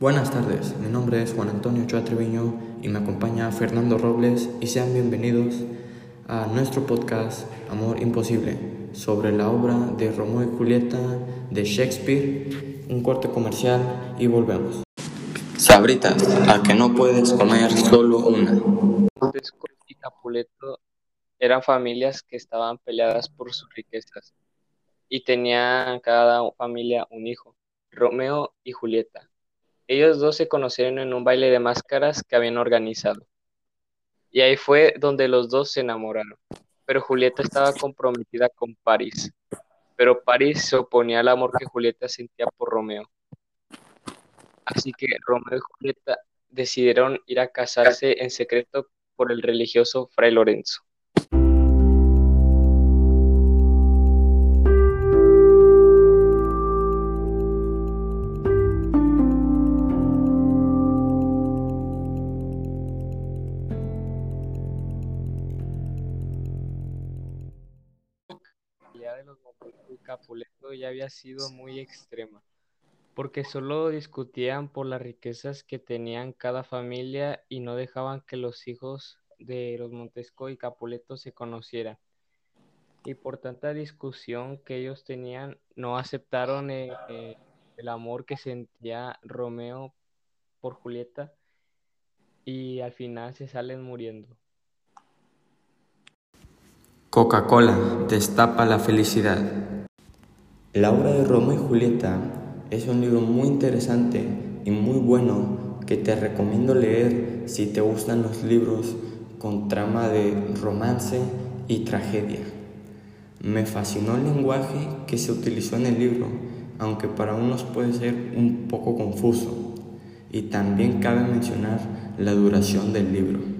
Buenas tardes, mi nombre es Juan Antonio Ochoa Treviño y me acompaña Fernando Robles y sean bienvenidos a nuestro podcast Amor Imposible sobre la obra de Romeo y Julieta de Shakespeare, un corte comercial y volvemos. Sabritas, a que no puedes comer solo una. Y Capuleto eran familias que estaban peleadas por sus riquezas y tenían cada familia un hijo, Romeo y Julieta. Ellos dos se conocieron en un baile de máscaras que habían organizado. Y ahí fue donde los dos se enamoraron. Pero Julieta estaba comprometida con París. Pero París se oponía al amor que Julieta sentía por Romeo. Así que Romeo y Julieta decidieron ir a casarse en secreto por el religioso Fray Lorenzo. Ya de los y Capuleto ya había sido muy extrema, porque solo discutían por las riquezas que tenían cada familia y no dejaban que los hijos de los Montesco y Capuleto se conocieran. Y por tanta discusión que ellos tenían, no aceptaron eh, eh, el amor que sentía Romeo por Julieta y al final se salen muriendo. Coca-Cola destapa la felicidad. La obra de Romeo y Julieta es un libro muy interesante y muy bueno que te recomiendo leer si te gustan los libros con trama de romance y tragedia. Me fascinó el lenguaje que se utilizó en el libro, aunque para unos puede ser un poco confuso. Y también cabe mencionar la duración del libro.